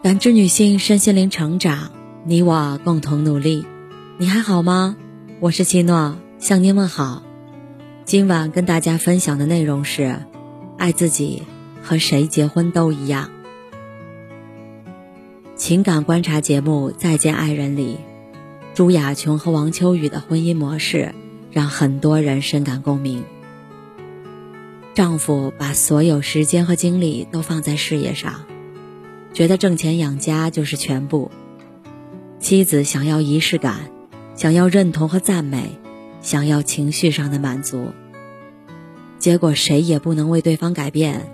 感知女性身心灵成长，你我共同努力。你还好吗？我是七诺，向您问好。今晚跟大家分享的内容是：爱自己和谁结婚都一样。情感观察节目《再见爱人》里，朱雅琼和王秋雨的婚姻模式让很多人深感共鸣。丈夫把所有时间和精力都放在事业上。觉得挣钱养家就是全部。妻子想要仪式感，想要认同和赞美，想要情绪上的满足。结果谁也不能为对方改变，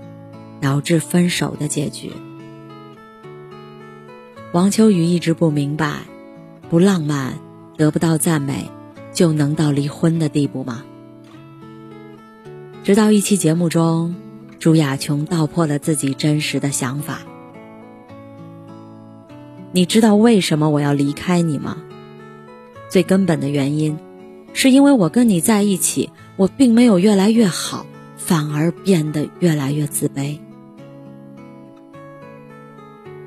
导致分手的结局。王秋雨一直不明白，不浪漫，得不到赞美，就能到离婚的地步吗？直到一期节目中，朱亚琼道破了自己真实的想法。你知道为什么我要离开你吗？最根本的原因，是因为我跟你在一起，我并没有越来越好，反而变得越来越自卑。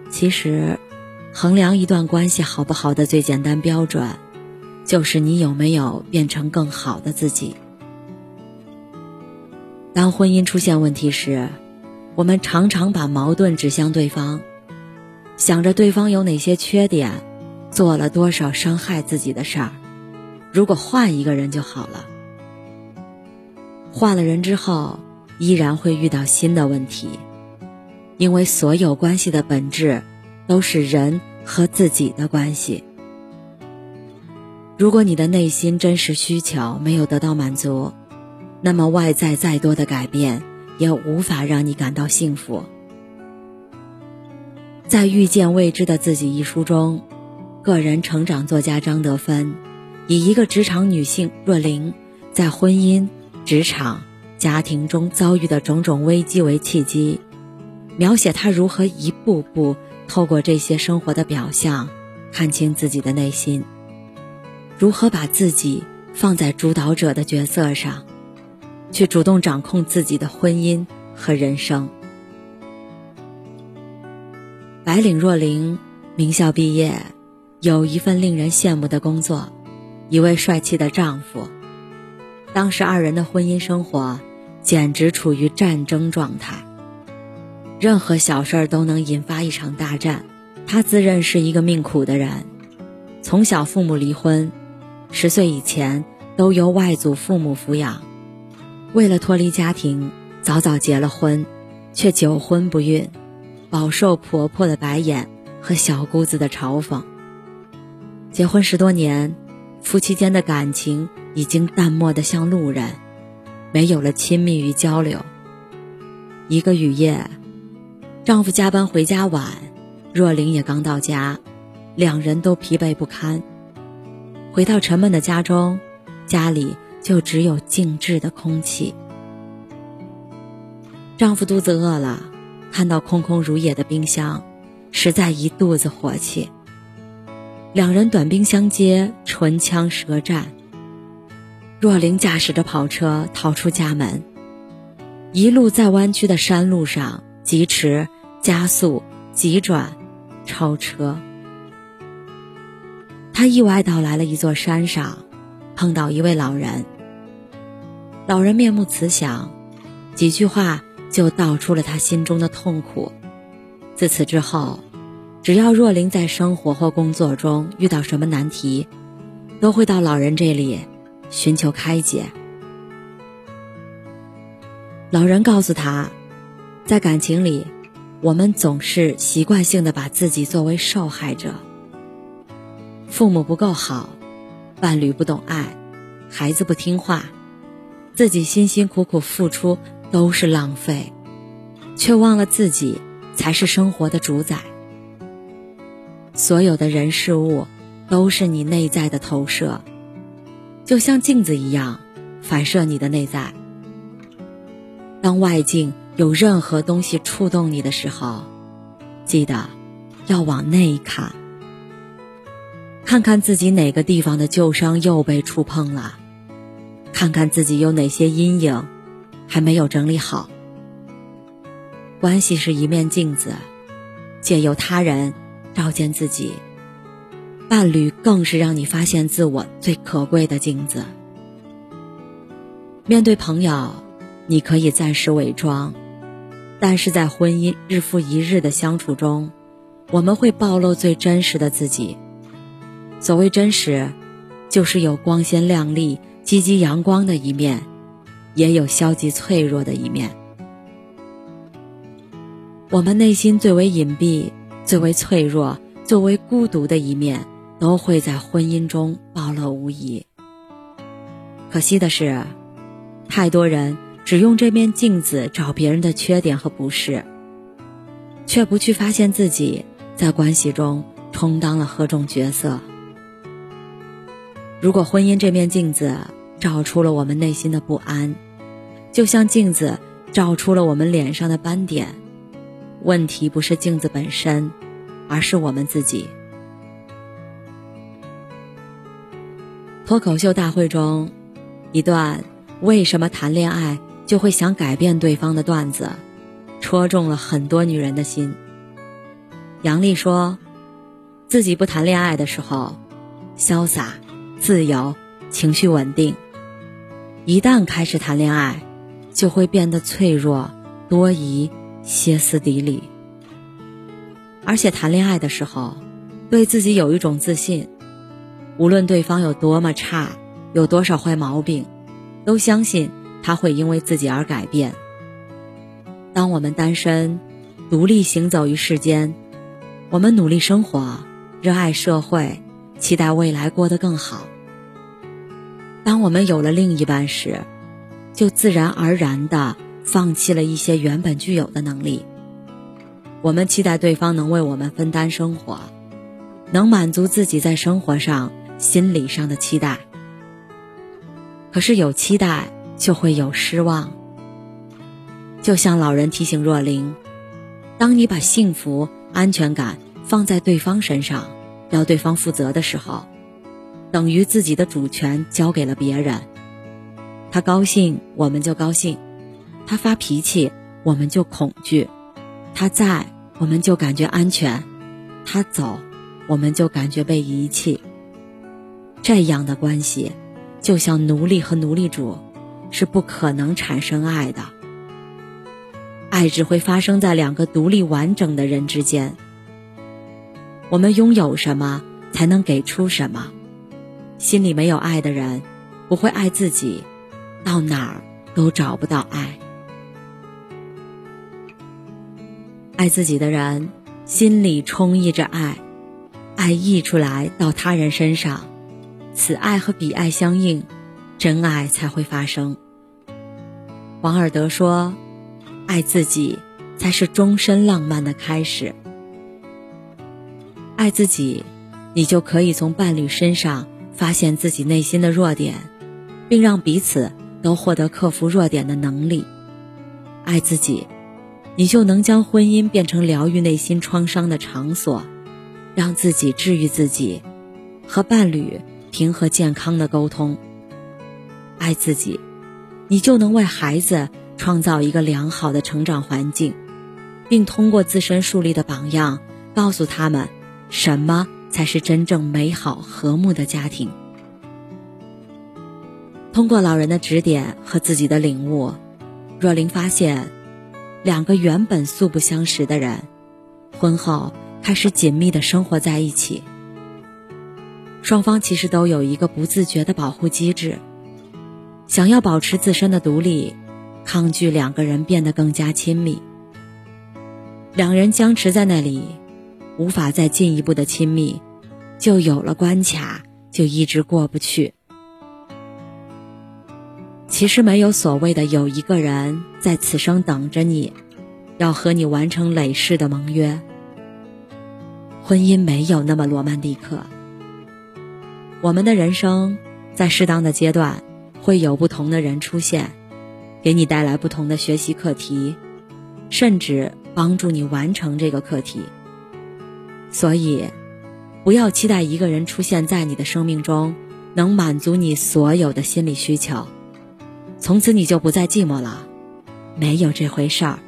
其实，衡量一段关系好不好的最简单标准，就是你有没有变成更好的自己。当婚姻出现问题时，我们常常把矛盾指向对方。想着对方有哪些缺点，做了多少伤害自己的事儿，如果换一个人就好了。换了人之后，依然会遇到新的问题，因为所有关系的本质都是人和自己的关系。如果你的内心真实需求没有得到满足，那么外在再多的改变也无法让你感到幸福。在《遇见未知的自己》一书中，个人成长作家张德芬以一个职场女性若琳在婚姻、职场、家庭中遭遇的种种危机为契机，描写她如何一步步透过这些生活的表象，看清自己的内心，如何把自己放在主导者的角色上，去主动掌控自己的婚姻和人生。白领若琳，名校毕业，有一份令人羡慕的工作，一位帅气的丈夫。当时二人的婚姻生活简直处于战争状态，任何小事儿都能引发一场大战。他自认是一个命苦的人，从小父母离婚，十岁以前都由外祖父母抚养。为了脱离家庭，早早结了婚，却久婚不孕。饱受婆婆的白眼和小姑子的嘲讽。结婚十多年，夫妻间的感情已经淡漠的像路人，没有了亲密与交流。一个雨夜，丈夫加班回家晚，若琳也刚到家，两人都疲惫不堪。回到沉闷的家中，家里就只有静置的空气。丈夫肚子饿了。看到空空如也的冰箱，实在一肚子火气。两人短兵相接，唇枪舌战。若琳驾驶着跑车逃出家门，一路在弯曲的山路上疾驰、加速、急转、超车。他意外到来了一座山上，碰到一位老人。老人面目慈祥，几句话。就道出了他心中的痛苦。自此之后，只要若琳在生活或工作中遇到什么难题，都会到老人这里寻求开解。老人告诉他，在感情里，我们总是习惯性的把自己作为受害者。父母不够好，伴侣不懂爱，孩子不听话，自己辛辛苦苦付出。都是浪费，却忘了自己才是生活的主宰。所有的人事物都是你内在的投射，就像镜子一样，反射你的内在。当外境有任何东西触动你的时候，记得要往内看，看看自己哪个地方的旧伤又被触碰了，看看自己有哪些阴影。还没有整理好。关系是一面镜子，借由他人照见自己。伴侣更是让你发现自我最可贵的镜子。面对朋友，你可以暂时伪装，但是在婚姻日复一日的相处中，我们会暴露最真实的自己。所谓真实，就是有光鲜亮丽、积极阳光的一面，也有消极脆弱的一面。我们内心最为隐蔽、最为脆弱、最为孤独的一面。都会在婚姻中暴露无遗。可惜的是，太多人只用这面镜子找别人的缺点和不是，却不去发现自己在关系中充当了何种角色。如果婚姻这面镜子照出了我们内心的不安，就像镜子照出了我们脸上的斑点，问题不是镜子本身，而是我们自己。脱口秀大会中，一段为什么谈恋爱就会想改变对方的段子，戳中了很多女人的心。杨丽说，自己不谈恋爱的时候，潇洒、自由、情绪稳定；一旦开始谈恋爱，就会变得脆弱、多疑、歇斯底里。而且谈恋爱的时候，对自己有一种自信。无论对方有多么差，有多少坏毛病，都相信他会因为自己而改变。当我们单身，独立行走于世间，我们努力生活，热爱社会，期待未来过得更好。当我们有了另一半时，就自然而然的放弃了一些原本具有的能力。我们期待对方能为我们分担生活，能满足自己在生活上。心理上的期待，可是有期待就会有失望。就像老人提醒若琳：“当你把幸福、安全感放在对方身上，要对方负责的时候，等于自己的主权交给了别人。他高兴，我们就高兴；他发脾气，我们就恐惧；他在，我们就感觉安全；他走，我们就感觉被遗弃。”这样的关系，就像奴隶和奴隶主，是不可能产生爱的。爱只会发生在两个独立完整的人之间。我们拥有什么，才能给出什么。心里没有爱的人，不会爱自己，到哪儿都找不到爱。爱自己的人，心里充溢着爱，爱溢出来到他人身上。此爱和彼爱相应，真爱才会发生。王尔德说：“爱自己才是终身浪漫的开始。爱自己，你就可以从伴侣身上发现自己内心的弱点，并让彼此都获得克服弱点的能力。爱自己，你就能将婚姻变成疗愈内心创伤的场所，让自己治愈自己，和伴侣。”平和健康的沟通，爱自己，你就能为孩子创造一个良好的成长环境，并通过自身树立的榜样，告诉他们什么才是真正美好和睦的家庭。通过老人的指点和自己的领悟，若琳发现，两个原本素不相识的人，婚后开始紧密的生活在一起。双方其实都有一个不自觉的保护机制，想要保持自身的独立，抗拒两个人变得更加亲密。两人僵持在那里，无法再进一步的亲密，就有了关卡，就一直过不去。其实没有所谓的有一个人在此生等着你，要和你完成累世的盟约。婚姻没有那么罗曼蒂克。我们的人生，在适当的阶段，会有不同的人出现，给你带来不同的学习课题，甚至帮助你完成这个课题。所以，不要期待一个人出现在你的生命中，能满足你所有的心理需求，从此你就不再寂寞了。没有这回事儿。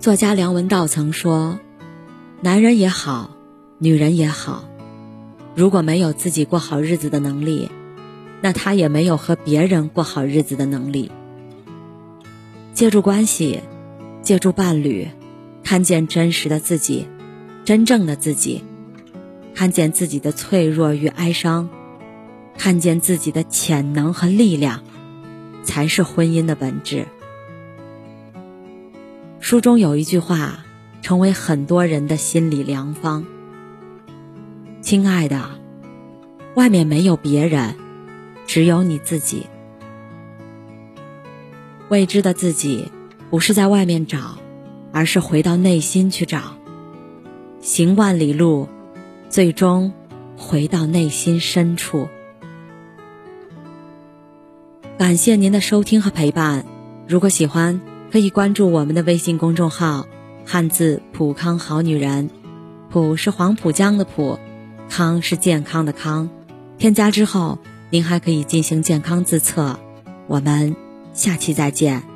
作家梁文道曾说：“男人也好，女人也好，如果没有自己过好日子的能力，那他也没有和别人过好日子的能力。借助关系，借助伴侣，看见真实的自己，真正的自己，看见自己的脆弱与哀伤，看见自己的潜能和力量，才是婚姻的本质。书中有一句话。成为很多人的心理良方。亲爱的，外面没有别人，只有你自己。未知的自己，不是在外面找，而是回到内心去找。行万里路，最终回到内心深处。感谢您的收听和陪伴。如果喜欢，可以关注我们的微信公众号。汉字普康好女人，普是黄浦江的浦，康是健康的康。添加之后，您还可以进行健康自测。我们下期再见。